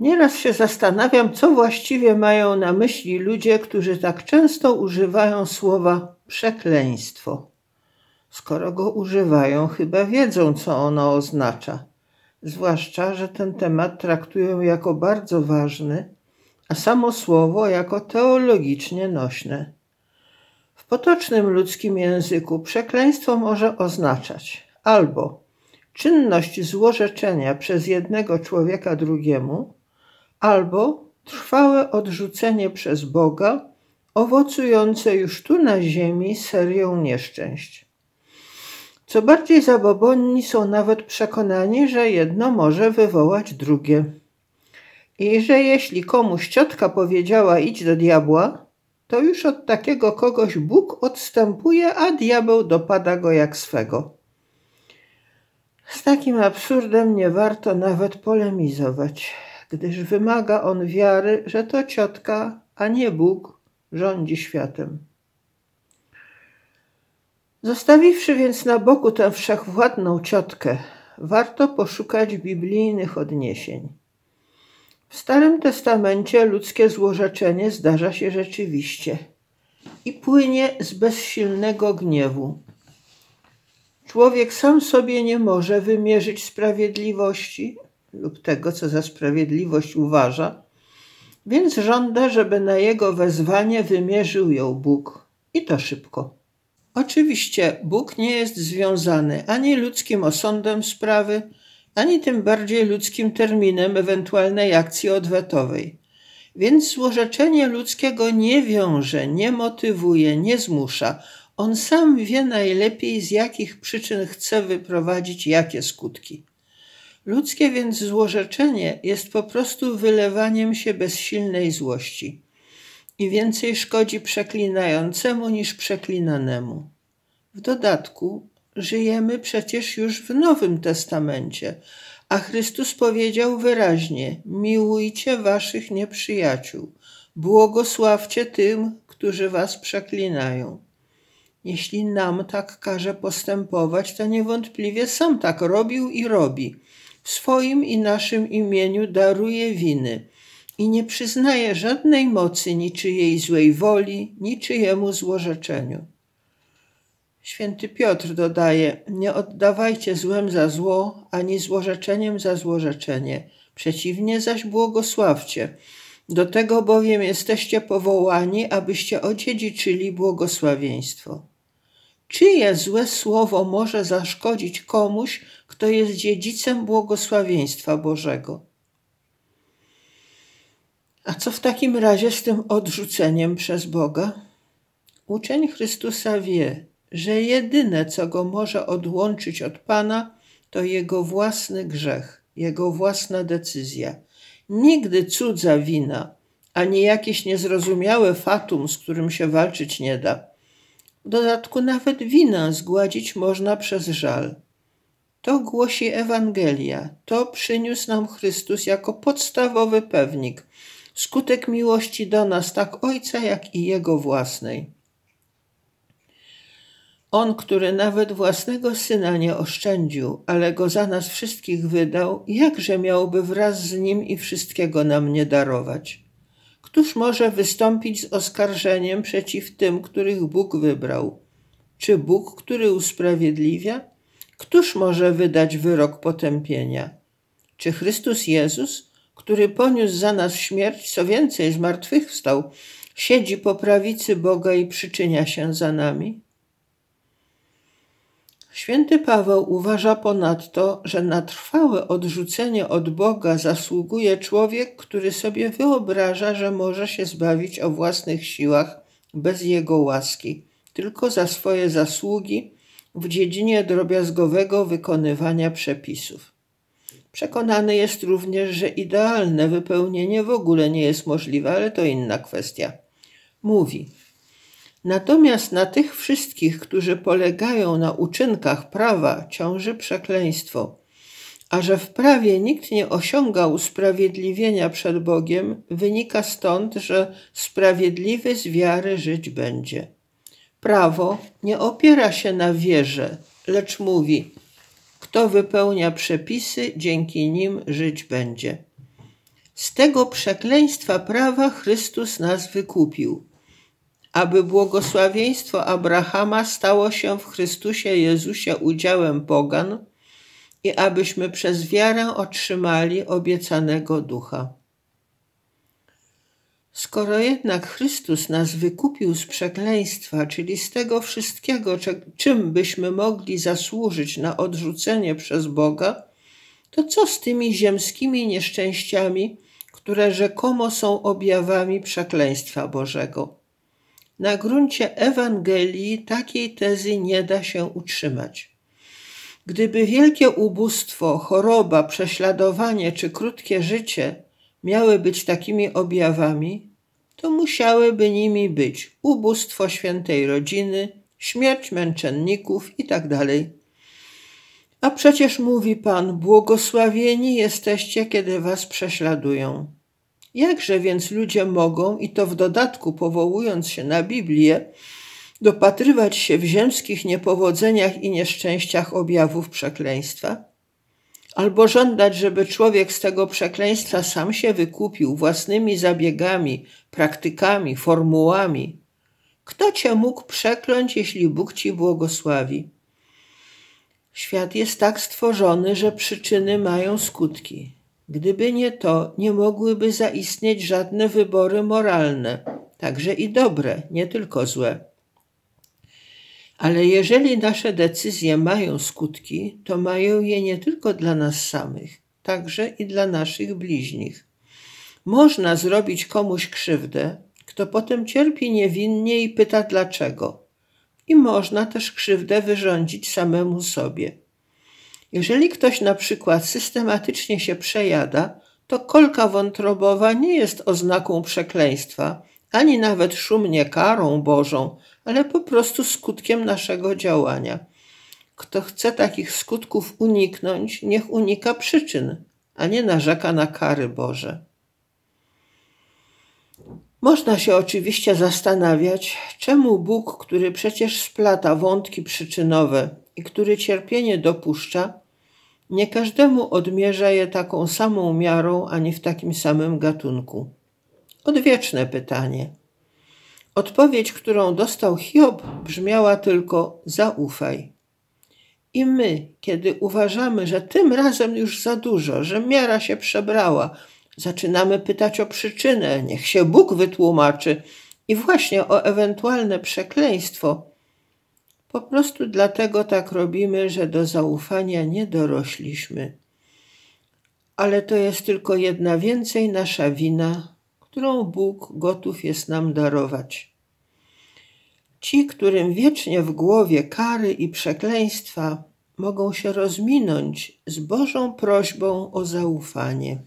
Nieraz się zastanawiam, co właściwie mają na myśli ludzie, którzy tak często używają słowa przekleństwo. Skoro go używają, chyba wiedzą, co ono oznacza. Zwłaszcza, że ten temat traktują jako bardzo ważny, a samo słowo jako teologicznie nośne. W potocznym ludzkim języku przekleństwo może oznaczać albo czynność złorzeczenia przez jednego człowieka drugiemu, albo trwałe odrzucenie przez Boga, owocujące już tu na ziemi serią nieszczęść. Co bardziej zabobonni są nawet przekonani, że jedno może wywołać drugie. I że jeśli komuś ciotka powiedziała idź do diabła, to już od takiego kogoś Bóg odstępuje, a diabeł dopada go jak swego. Z takim absurdem nie warto nawet polemizować, gdyż wymaga on wiary, że to ciotka, a nie Bóg rządzi światem. Zostawiwszy więc na boku tę wszechwładną ciotkę, warto poszukać biblijnych odniesień. W Starym Testamencie ludzkie złorzeczenie zdarza się rzeczywiście i płynie z bezsilnego gniewu. Człowiek sam sobie nie może wymierzyć sprawiedliwości lub tego, co za sprawiedliwość uważa, więc żąda, żeby na jego wezwanie wymierzył ją Bóg i to szybko. Oczywiście Bóg nie jest związany ani ludzkim osądem sprawy, ani tym bardziej ludzkim terminem ewentualnej akcji odwetowej. Więc złorzeczenie ludzkiego nie wiąże, nie motywuje, nie zmusza. On sam wie najlepiej, z jakich przyczyn chce wyprowadzić jakie skutki. Ludzkie więc złorzeczenie jest po prostu wylewaniem się bezsilnej złości i więcej szkodzi przeklinającemu niż przeklinanemu. W dodatku żyjemy przecież już w Nowym Testamencie, a Chrystus powiedział wyraźnie: Miłujcie waszych nieprzyjaciół, błogosławcie tym, którzy was przeklinają. Jeśli nam tak każe postępować, to niewątpliwie sam tak robił i robi. W swoim i naszym imieniu daruje winy i nie przyznaje żadnej mocy niczyjej złej woli, niczyjemu złorzeczeniu. Święty Piotr dodaje: Nie oddawajcie złem za zło, ani złorzeczeniem za złorzeczenie. Przeciwnie zaś błogosławcie. Do tego bowiem jesteście powołani, abyście odziedziczyli błogosławieństwo. Czyje złe słowo może zaszkodzić komuś, kto jest dziedzicem błogosławieństwa Bożego? A co w takim razie z tym odrzuceniem przez Boga? Uczeń Chrystusa wie, że jedyne, co go może odłączyć od Pana, to jego własny grzech, jego własna decyzja. Nigdy cudza wina, ani jakieś niezrozumiałe fatum, z którym się walczyć nie da. W dodatku nawet winę zgładzić można przez żal. To głosi Ewangelia, to przyniósł nam Chrystus jako podstawowy pewnik, skutek miłości do nas, tak Ojca, jak i Jego własnej. On, który nawet własnego syna nie oszczędził, ale go za nas wszystkich wydał, jakże miałby wraz z nim i wszystkiego nam nie darować? Któż może wystąpić z oskarżeniem przeciw tym, których Bóg wybrał? Czy Bóg, który usprawiedliwia? Któż może wydać wyrok potępienia? Czy Chrystus Jezus, który poniósł za nas śmierć, co więcej, zmartwychwstał, siedzi po prawicy Boga i przyczynia się za nami? Święty Paweł uważa ponadto, że na trwałe odrzucenie od Boga zasługuje człowiek, który sobie wyobraża, że może się zbawić o własnych siłach bez Jego łaski, tylko za swoje zasługi w dziedzinie drobiazgowego wykonywania przepisów. Przekonany jest również, że idealne wypełnienie w ogóle nie jest możliwe, ale to inna kwestia. Mówi – Natomiast na tych wszystkich, którzy polegają na uczynkach prawa, ciąży przekleństwo. A że w prawie nikt nie osiąga usprawiedliwienia przed Bogiem, wynika stąd, że sprawiedliwy z wiary żyć będzie. Prawo nie opiera się na wierze, lecz mówi: Kto wypełnia przepisy, dzięki nim żyć będzie. Z tego przekleństwa prawa Chrystus nas wykupił, aby błogosławieństwo Abrahama stało się w Chrystusie Jezusie udziałem pogan i abyśmy przez wiarę otrzymali obiecanego ducha. Skoro jednak Chrystus nas wykupił z przekleństwa, czyli z tego wszystkiego, czym byśmy mogli zasłużyć na odrzucenie przez Boga, to co z tymi ziemskimi nieszczęściami, które rzekomo są objawami przekleństwa Bożego? Na gruncie Ewangelii takiej tezy nie da się utrzymać. Gdyby wielkie ubóstwo, choroba, prześladowanie czy krótkie życie miały być takimi objawami, to musiałyby nimi być ubóstwo świętej rodziny, śmierć męczenników itd. Tak A przecież mówi Pan, błogosławieni jesteście, kiedy was prześladują. Jakże więc ludzie mogą, i to w dodatku powołując się na Biblię, dopatrywać się w ziemskich niepowodzeniach i nieszczęściach objawów przekleństwa? Albo żądać, żeby człowiek z tego przekleństwa sam się wykupił własnymi zabiegami, praktykami, formułami? Kto cię mógł przekląć, jeśli Bóg ci błogosławi? Świat jest tak stworzony, że przyczyny mają skutki. Gdyby nie to, nie mogłyby zaistnieć żadne wybory moralne, także i dobre, nie tylko złe. Ale jeżeli nasze decyzje mają skutki, to mają je nie tylko dla nas samych, także i dla naszych bliźnich. Można zrobić komuś krzywdę, kto potem cierpi niewinnie i pyta dlaczego. I można też krzywdę wyrządzić samemu sobie. Jeżeli ktoś na przykład systematycznie się przejada, to kolka wątrobowa nie jest oznaką przekleństwa, ani nawet szumnie karą Bożą, ale po prostu skutkiem naszego działania. Kto chce takich skutków uniknąć, niech unika przyczyn, a nie narzeka na kary Boże. Można się oczywiście zastanawiać, czemu Bóg, który przecież splata wątki przyczynowe i który cierpienie dopuszcza, nie każdemu odmierza je taką samą miarą ani w takim samym gatunku. Odwieczne pytanie. Odpowiedź, którą dostał Hiob, brzmiała tylko: zaufaj. I my, kiedy uważamy, że tym razem już za dużo, że miara się przebrała, zaczynamy pytać o przyczynę, niech się Bóg wytłumaczy i właśnie o ewentualne przekleństwo. Po prostu dlatego tak robimy, że do zaufania nie dorośliśmy. Ale to jest tylko jedna więcej nasza wina, którą Bóg gotów jest nam darować. Ci, którym wiecznie w głowie kary i przekleństwa, mogą się rozminąć z Bożą prośbą o zaufanie.